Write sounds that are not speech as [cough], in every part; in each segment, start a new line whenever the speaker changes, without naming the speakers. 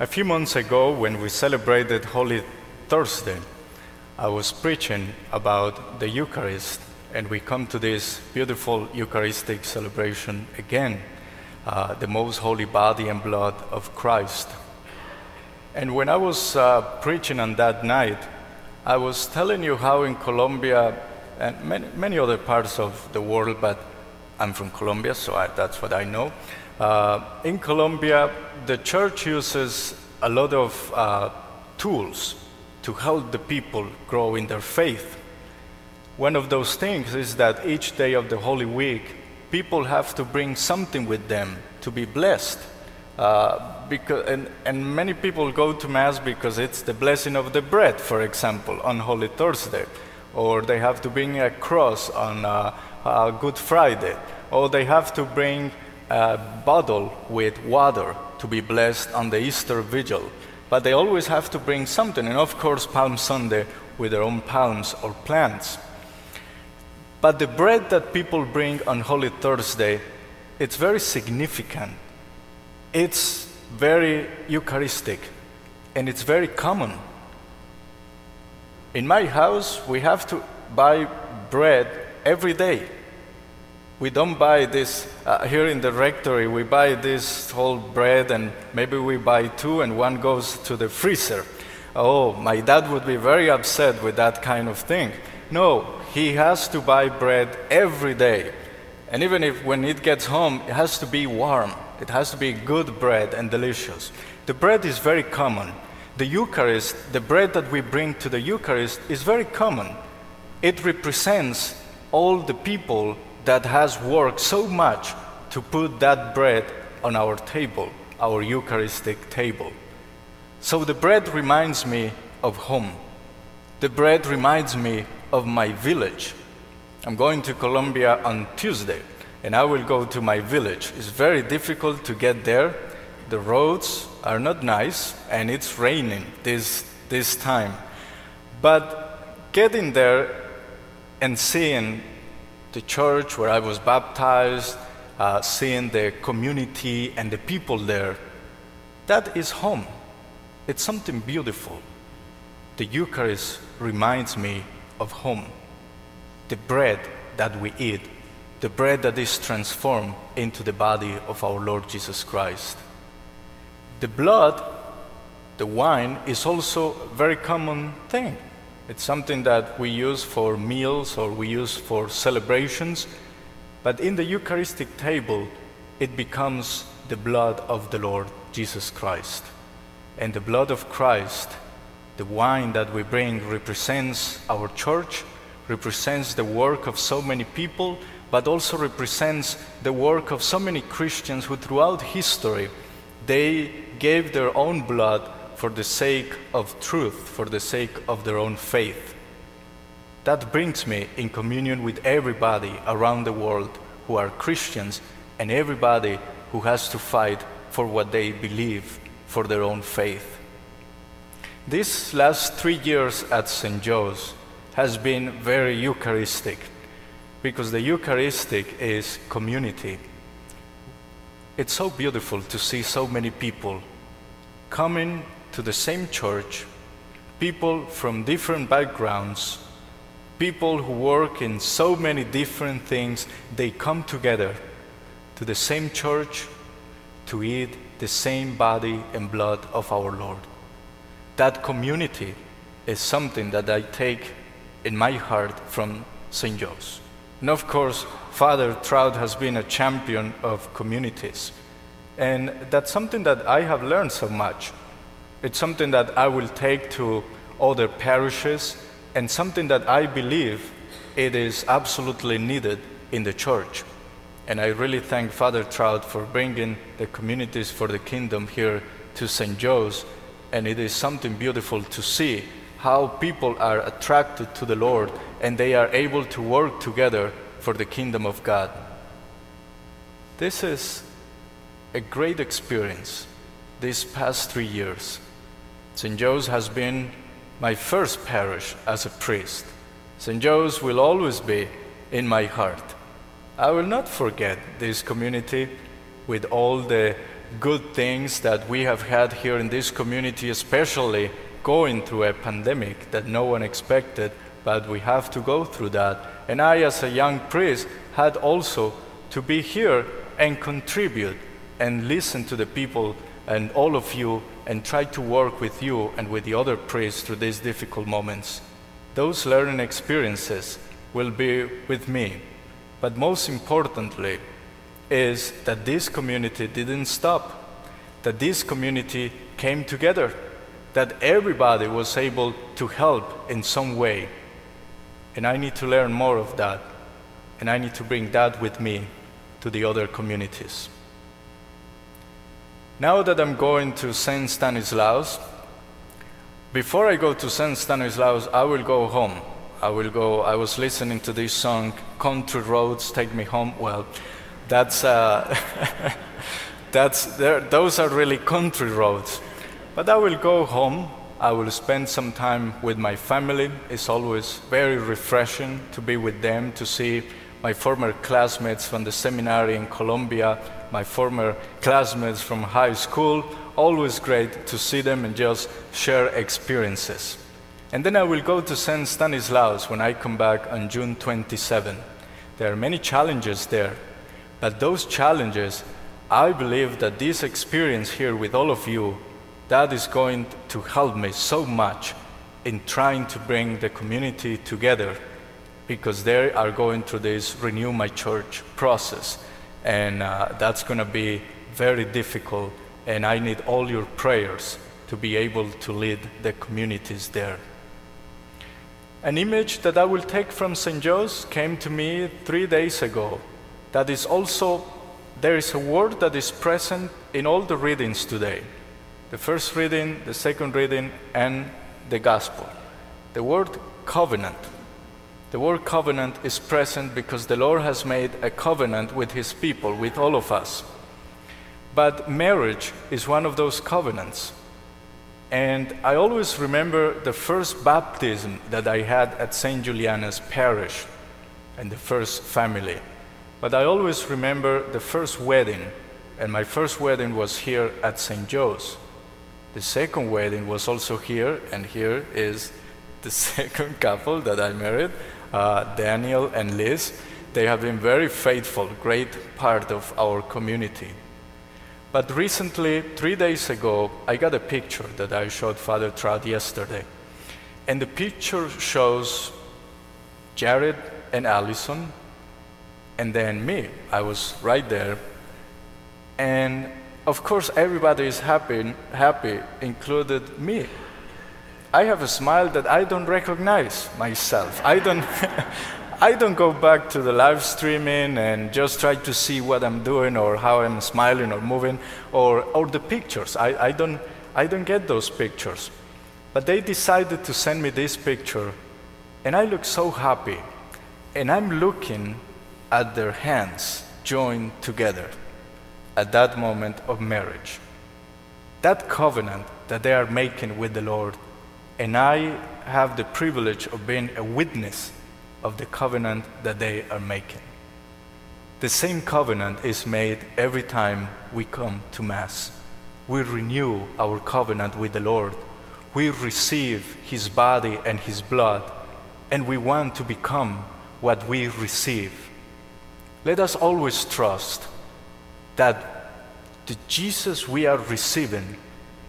A few months ago, when we celebrated Holy Thursday, I was preaching about the Eucharist, and we come to this beautiful Eucharistic celebration again, uh, the most holy body and blood of Christ. And when I was uh, preaching on that night, I was telling you how in Colombia and many, many other parts of the world, but I'm from Colombia, so I, that's what I know. Uh, in Colombia, the church uses a lot of uh, tools to help the people grow in their faith. One of those things is that each day of the Holy Week, people have to bring something with them to be blessed. Uh, because, and, and many people go to Mass because it's the blessing of the bread, for example, on Holy Thursday. Or they have to bring a cross on uh, uh, Good Friday. Or they have to bring a bottle with water to be blessed on the Easter Vigil. But they always have to bring something, and of course, Palm Sunday with their own palms or plants. But the bread that people bring on Holy Thursday, it's very significant. It's very Eucharistic, and it's very common. In my house, we have to buy bread every day. We don't buy this, uh, here in the rectory, we buy this whole bread and maybe we buy two and one goes to the freezer. Oh, my dad would be very upset with that kind of thing. No, he has to buy bread every day. And even if when it gets home, it has to be warm. It has to be good bread and delicious. The bread is very common. The Eucharist, the bread that we bring to the Eucharist, is very common. It represents all the people that has worked so much to put that bread on our table, our Eucharistic table. So the bread reminds me of home. The bread reminds me of my village. I'm going to Colombia on Tuesday, and I will go to my village. It's very difficult to get there. The roads are not nice, and it's raining this, this time. But getting there and seeing the church where I was baptized, uh, seeing the community and the people there, that is home. It's something beautiful. The Eucharist reminds me of home. The bread that we eat, the bread that is transformed into the body of our Lord Jesus Christ. The blood, the wine, is also a very common thing. It's something that we use for meals or we use for celebrations. But in the Eucharistic table, it becomes the blood of the Lord Jesus Christ. And the blood of Christ, the wine that we bring, represents our church, represents the work of so many people, but also represents the work of so many Christians who, throughout history, they gave their own blood for the sake of truth, for the sake of their own faith. That brings me in communion with everybody around the world who are Christians and everybody who has to fight for what they believe, for their own faith. These last three years at St. Joe's has been very Eucharistic because the Eucharistic is community. It's so beautiful to see so many people coming to the same church, people from different backgrounds, people who work in so many different things, they come together to the same church to eat the same body and blood of our Lord. That community is something that I take in my heart from St. Joe's. And of course, Father Trout has been a champion of communities. And that's something that I have learned so much. It's something that I will take to other parishes and something that I believe it is absolutely needed in the church. And I really thank Father Trout for bringing the communities for the kingdom here to St. Joe's. And it is something beautiful to see how people are attracted to the Lord and they are able to work together for the kingdom of God. This is a great experience these past three years. St. Joe's has been my first parish as a priest. St. Joe's will always be in my heart. I will not forget this community with all the good things that we have had here in this community, especially going through a pandemic that no one expected, but we have to go through that. And I, as a young priest, had also to be here and contribute and listen to the people and all of you and try to work with you and with the other priests through these difficult moments. Those learning experiences will be with me. But most importantly, is that this community didn't stop, that this community came together, that everybody was able to help in some way. And I need to learn more of that, and I need to bring that with me to the other communities. Now that I'm going to St. Stanislaus, before I go to St. Stanislaus, I will go home. I will go, I was listening to this song, Country Roads Take Me Home. Well, that's, uh, [laughs] that's those are really country roads. But I will go home. I will spend some time with my family. It's always very refreshing to be with them, to see my former classmates from the seminary in Colombia, my former classmates from high school. Always great to see them and just share experiences. And then I will go to St. Stanislaus when I come back on June 27. There are many challenges there, but those challenges, I believe that this experience here with all of you, that is going to help me so much in trying to bring the community together because they are going through this renew my church process and uh, that's going to be very difficult and i need all your prayers to be able to lead the communities there an image that i will take from st joe's came to me three days ago that is also, there is a word that is present in all the readings today the first reading, the second reading, and the gospel. The word covenant. The word covenant is present because the Lord has made a covenant with his people, with all of us. But marriage is one of those covenants. And I always remember the first baptism that I had at St. Juliana's parish and the first family. But I always remember the first wedding, and my first wedding was here at St. Joe's. The second wedding was also here, and here is the [laughs] second couple that I married, uh, Daniel and Liz. They have been very faithful, great part of our community. But recently, three days ago, I got a picture that I showed Father Trout yesterday. And the picture shows Jared and Allison and then me. I was right there. And of course, everybody is happy, happy, included me. I have a smile that I don't recognize myself. I don't, [laughs] I don't go back to the live streaming and just try to see what I'm doing or how I'm smiling or moving or, or the pictures. I, I, don't, I don't get those pictures. But they decided to send me this picture, and I look so happy. And I'm looking at their hands joined together at that moment of marriage. That covenant that they are making with the Lord, and I have the privilege of being a witness of the covenant that they are making. The same covenant is made every time we come to Mass. We renew our covenant with the Lord. We receive His body and His blood, and we want to become what we receive. Let us always trust that the Jesus we are receiving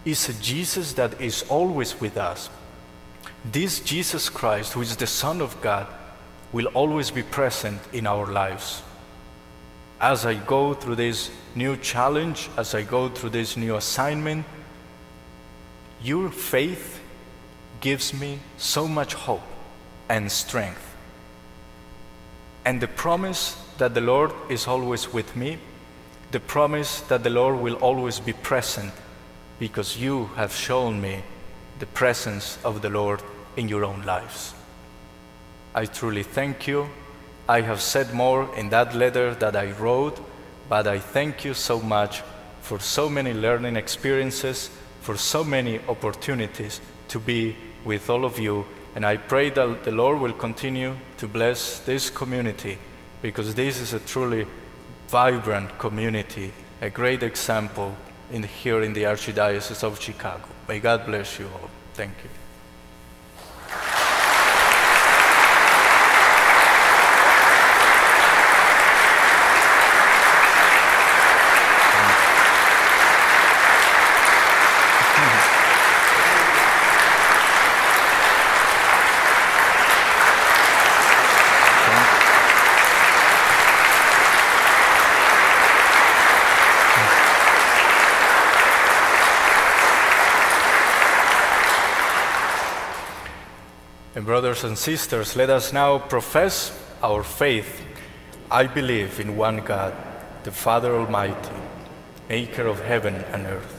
is a Jesus that is always with us. This Jesus Christ, who is the Son of God, will always be present in our lives. As I go through this new challenge, as I go through this new assignment, your faith gives me so much hope and strength. And the promise that the Lord is always with me, the promise that the Lord will always be present because you have shown me the presence of the Lord in your own lives. I truly thank you. I have said more in that letter that I wrote, but I thank you so much for so many learning experiences, for so many opportunities to be with all of you. And I pray that the Lord will continue to bless this community because this is a truly vibrant community, a great example in, here in the Archdiocese of Chicago. May God bless you all. Thank you. Brothers and sisters, let us now profess our faith. I believe in one God, the Father Almighty, maker of heaven and earth